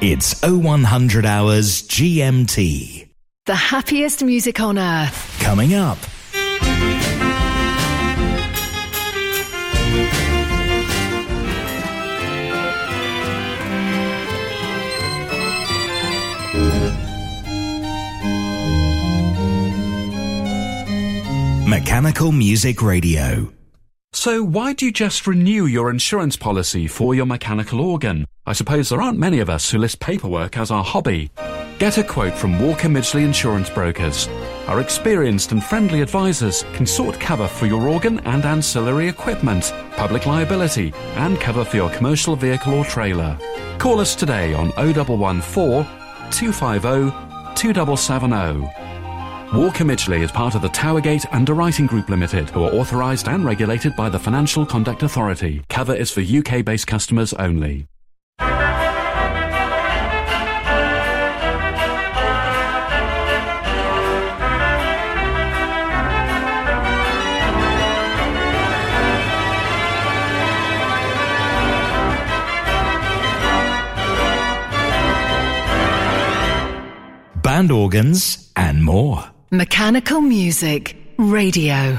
It's 0100 hours GMT. The happiest music on earth. Coming up. Mechanical Music Radio. So, why do you just renew your insurance policy for your mechanical organ? I suppose there aren't many of us who list paperwork as our hobby. Get a quote from Walker Midgley Insurance Brokers. Our experienced and friendly advisors can sort cover for your organ and ancillary equipment, public liability, and cover for your commercial vehicle or trailer. Call us today on 0114 250 2770. Walker Midgley is part of the Towergate Underwriting Group Limited, who are authorised and regulated by the Financial Conduct Authority. Cover is for UK based customers only. Band organs and more. Mechanical Music Radio.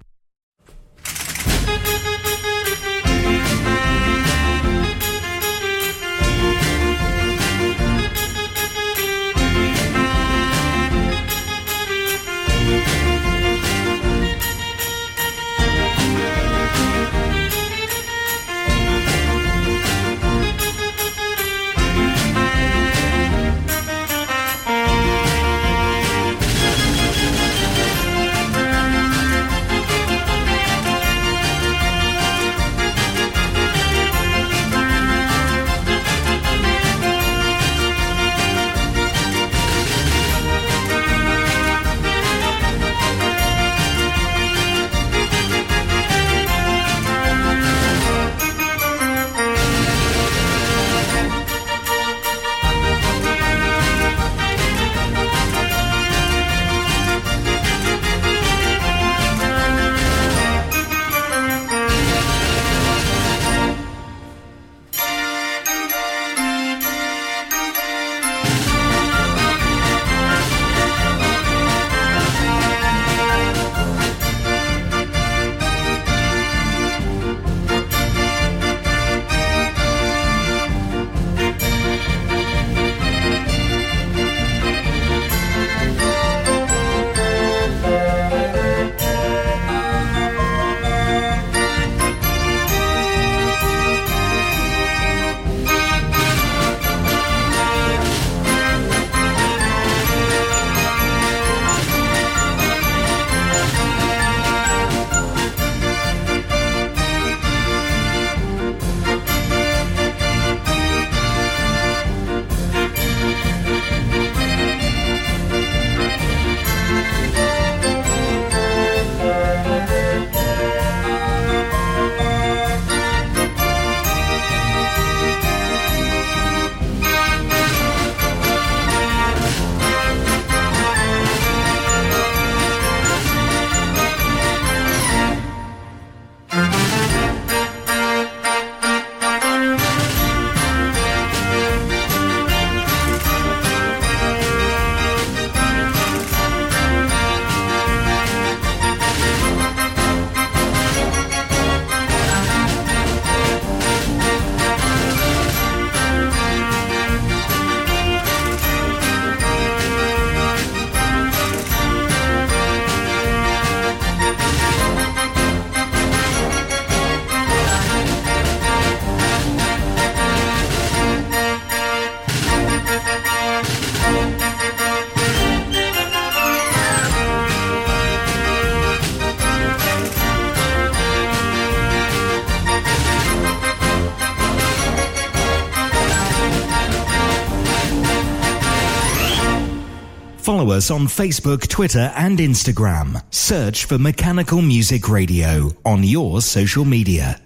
Follow us on Facebook, Twitter, and Instagram. Search for Mechanical Music Radio on your social media.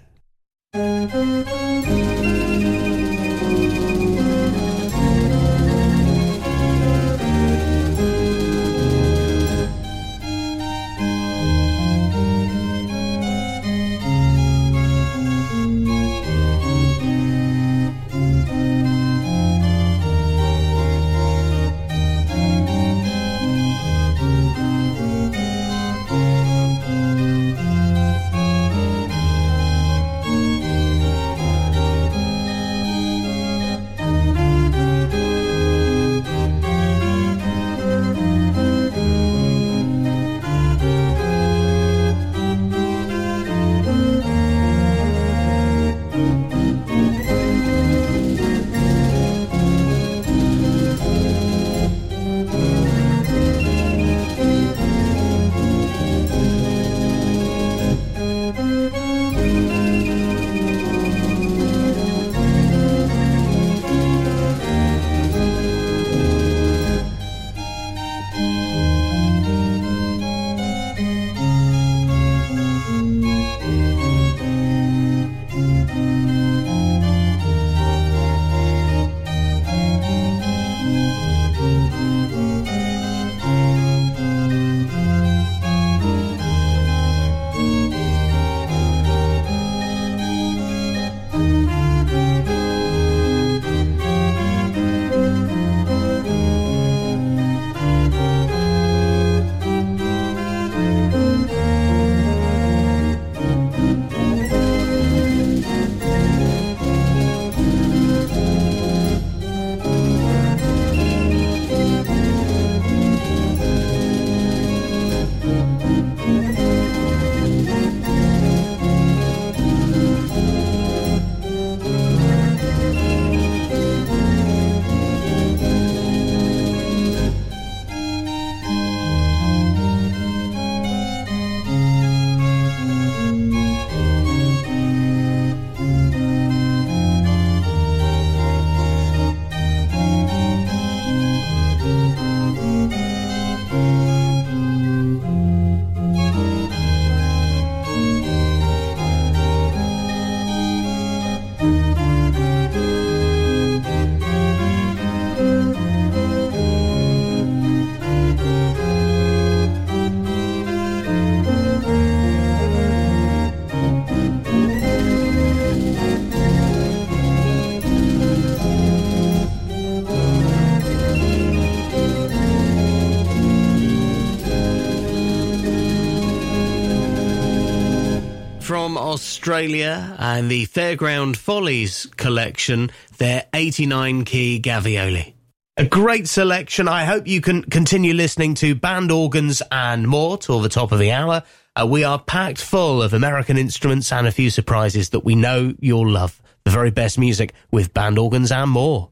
Australia and the Fairground Follies collection, their 89 key Gavioli. A great selection. I hope you can continue listening to band organs and more till the top of the hour. Uh, we are packed full of American instruments and a few surprises that we know you'll love. The very best music with band organs and more.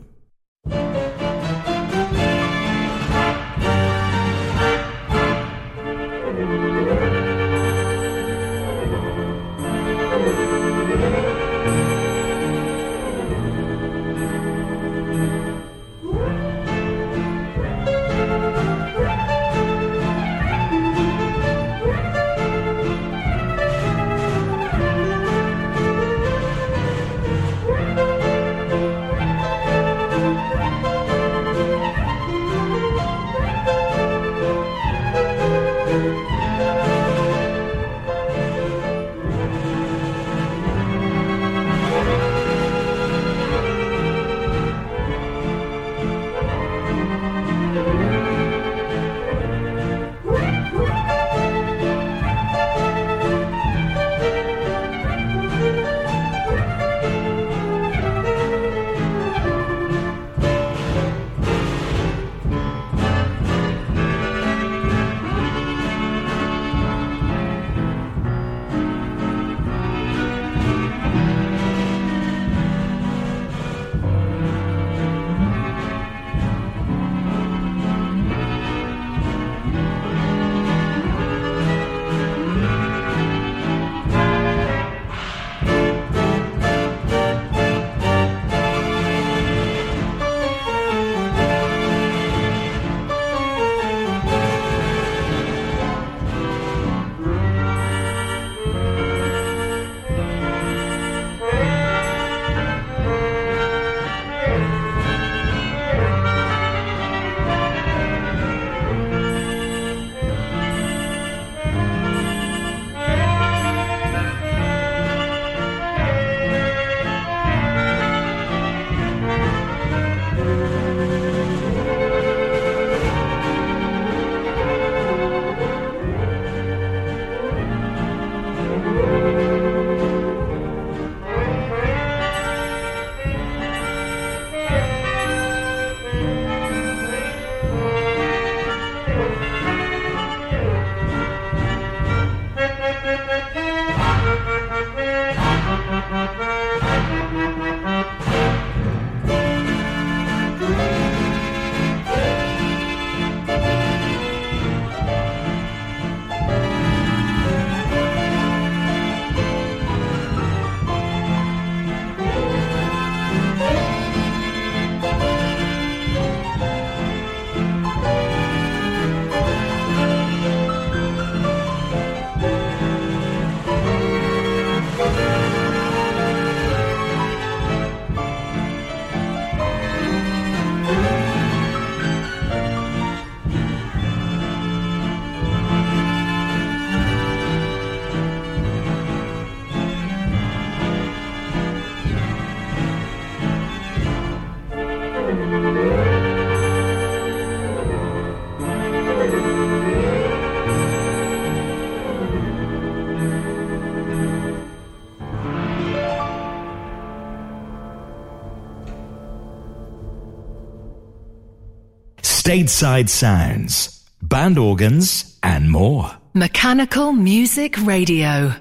Stateside sounds, band organs, and more. Mechanical Music Radio.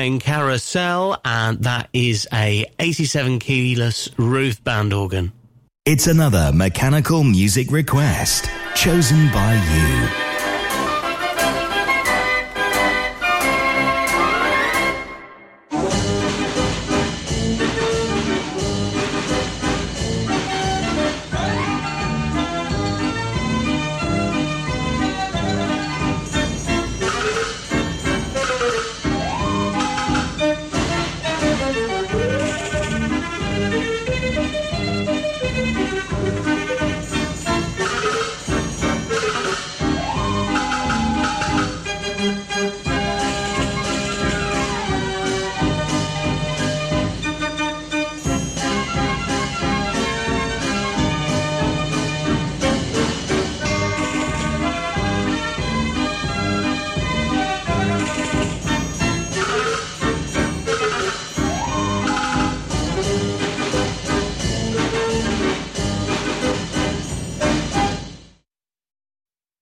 Spokane Carousel, and that is a 87 keyless roof band organ. It's another mechanical music request chosen by you.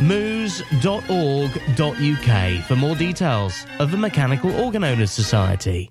moos.org.uk for more details of the Mechanical Organ Owners Society.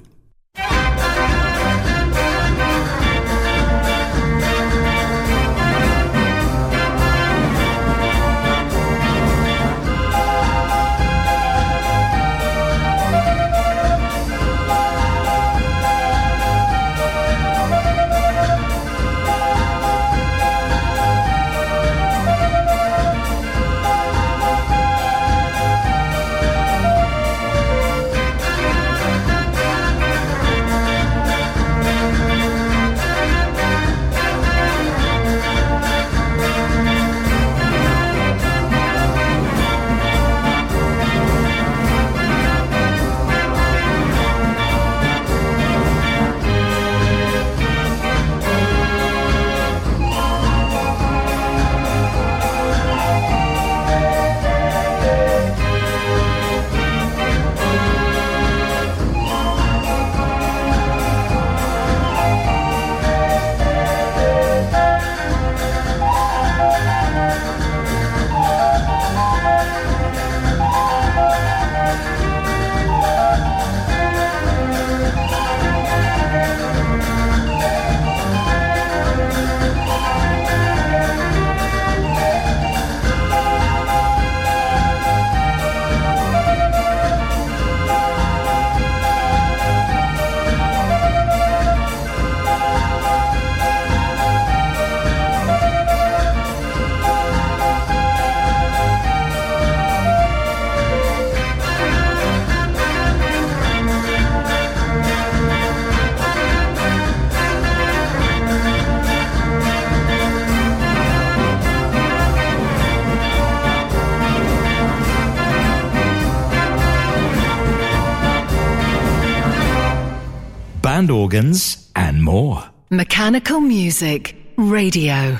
Organs, and more. Mechanical Music Radio.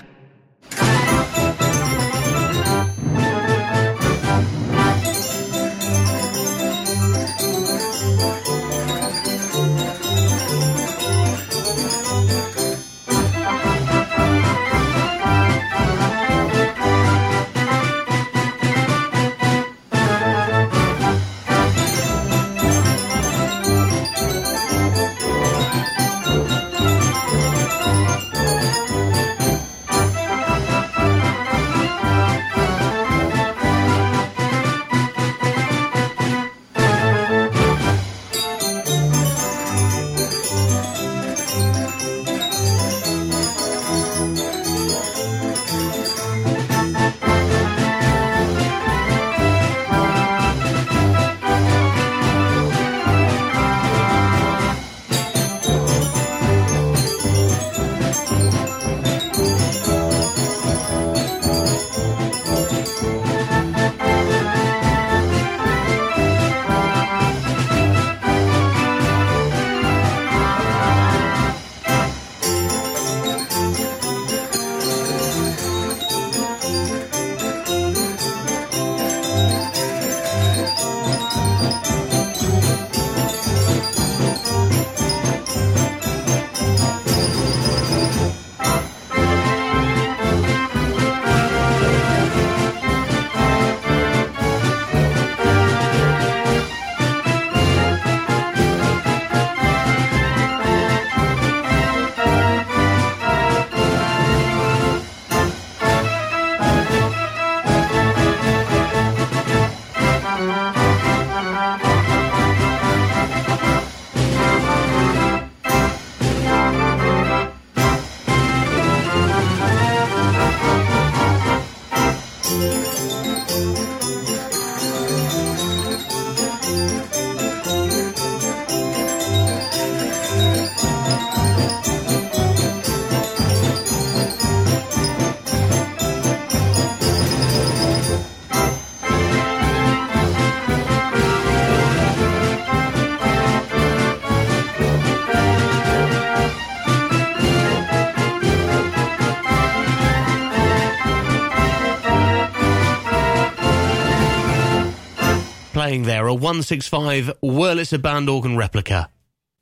there, a 165 Wurlitzer band organ replica.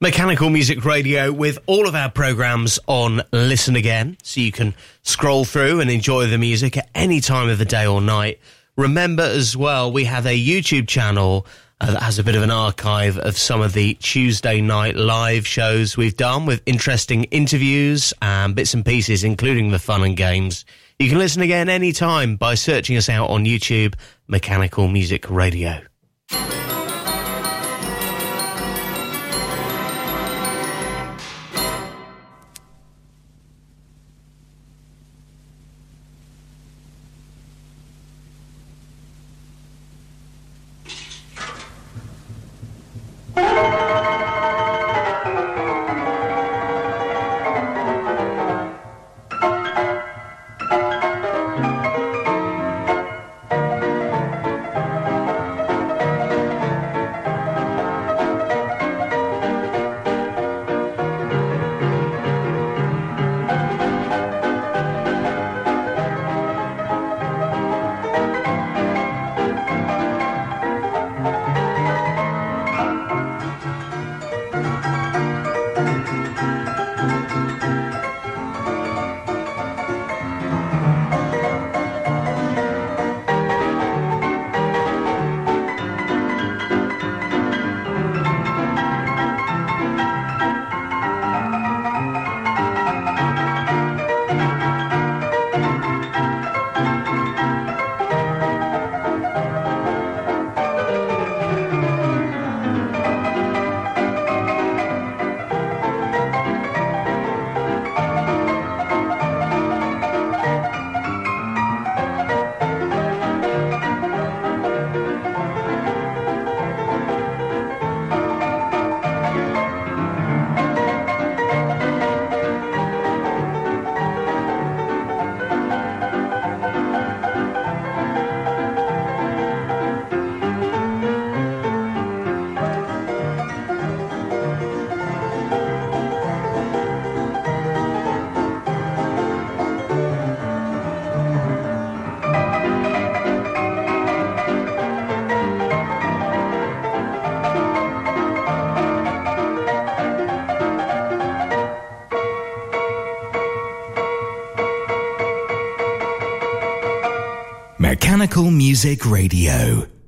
Mechanical Music Radio with all of our programs on Listen Again, so you can scroll through and enjoy the music at any time of the day or night. Remember as well, we have a YouTube channel uh, that has a bit of an archive of some of the Tuesday night live shows we've done with interesting interviews and bits and pieces, including the fun and games. You can listen again anytime by searching us out on YouTube, Mechanical Music Radio. Thank you Music Radio.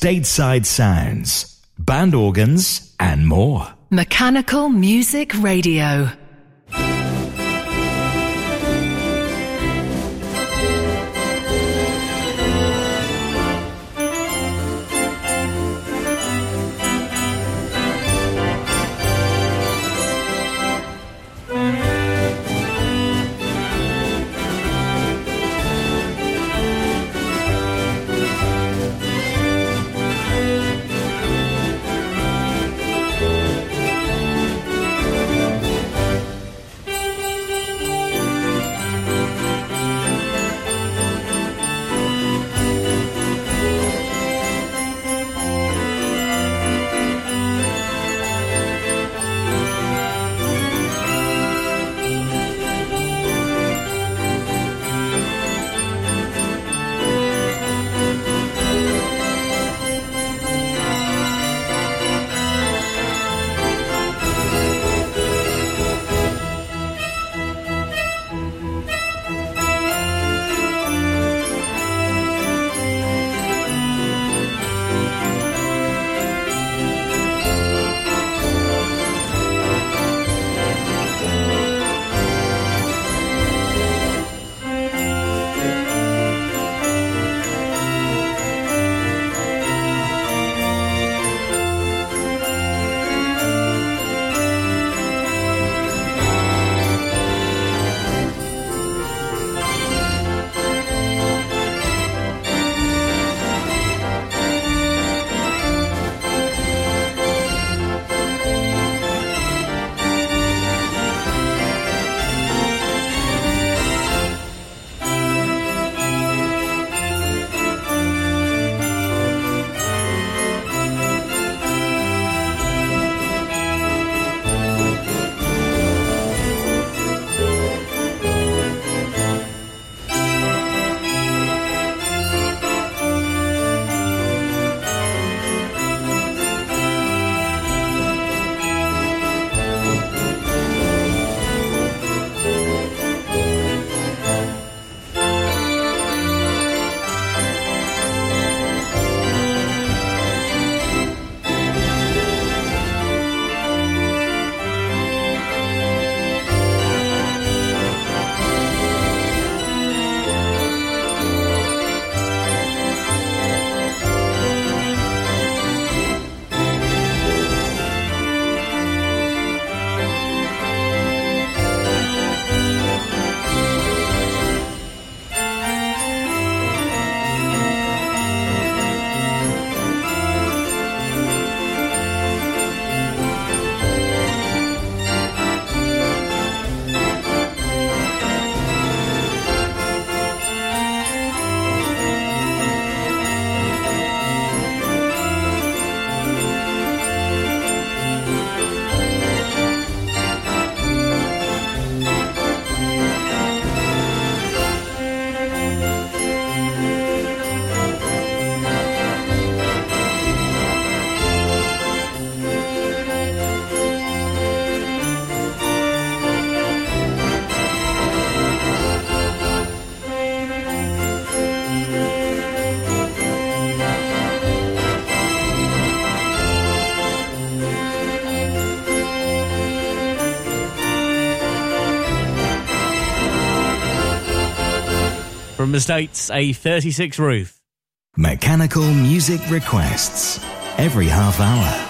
stateside sounds, band organs, and more. Mechanical Music Radio. From the States, a 36 roof. Mechanical music requests every half hour.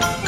Thank you.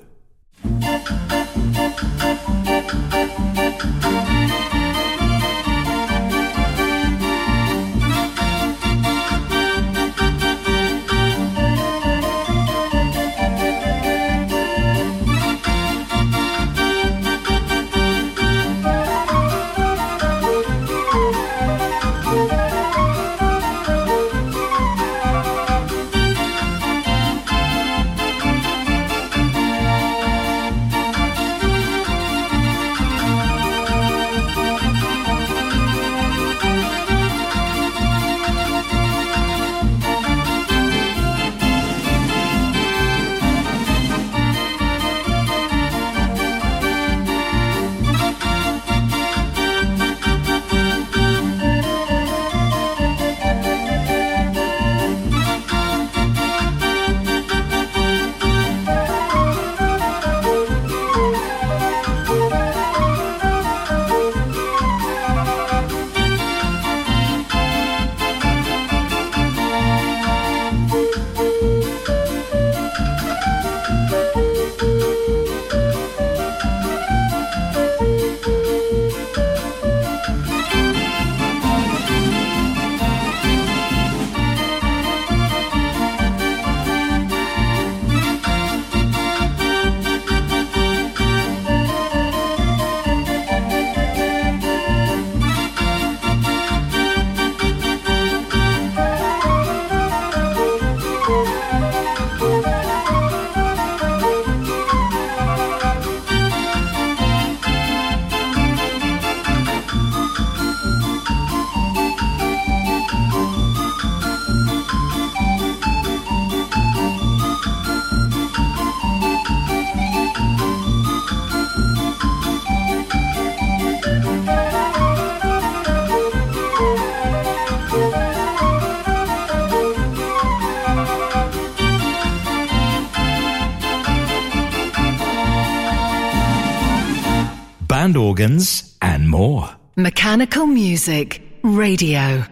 Organs, and more. Mechanical Music Radio.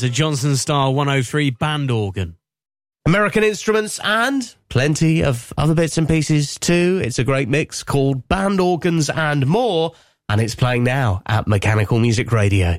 That's a Johnson Star 103 band organ. American instruments and plenty of other bits and pieces too. It's a great mix called Band Organs and More, and it's playing now at Mechanical Music Radio.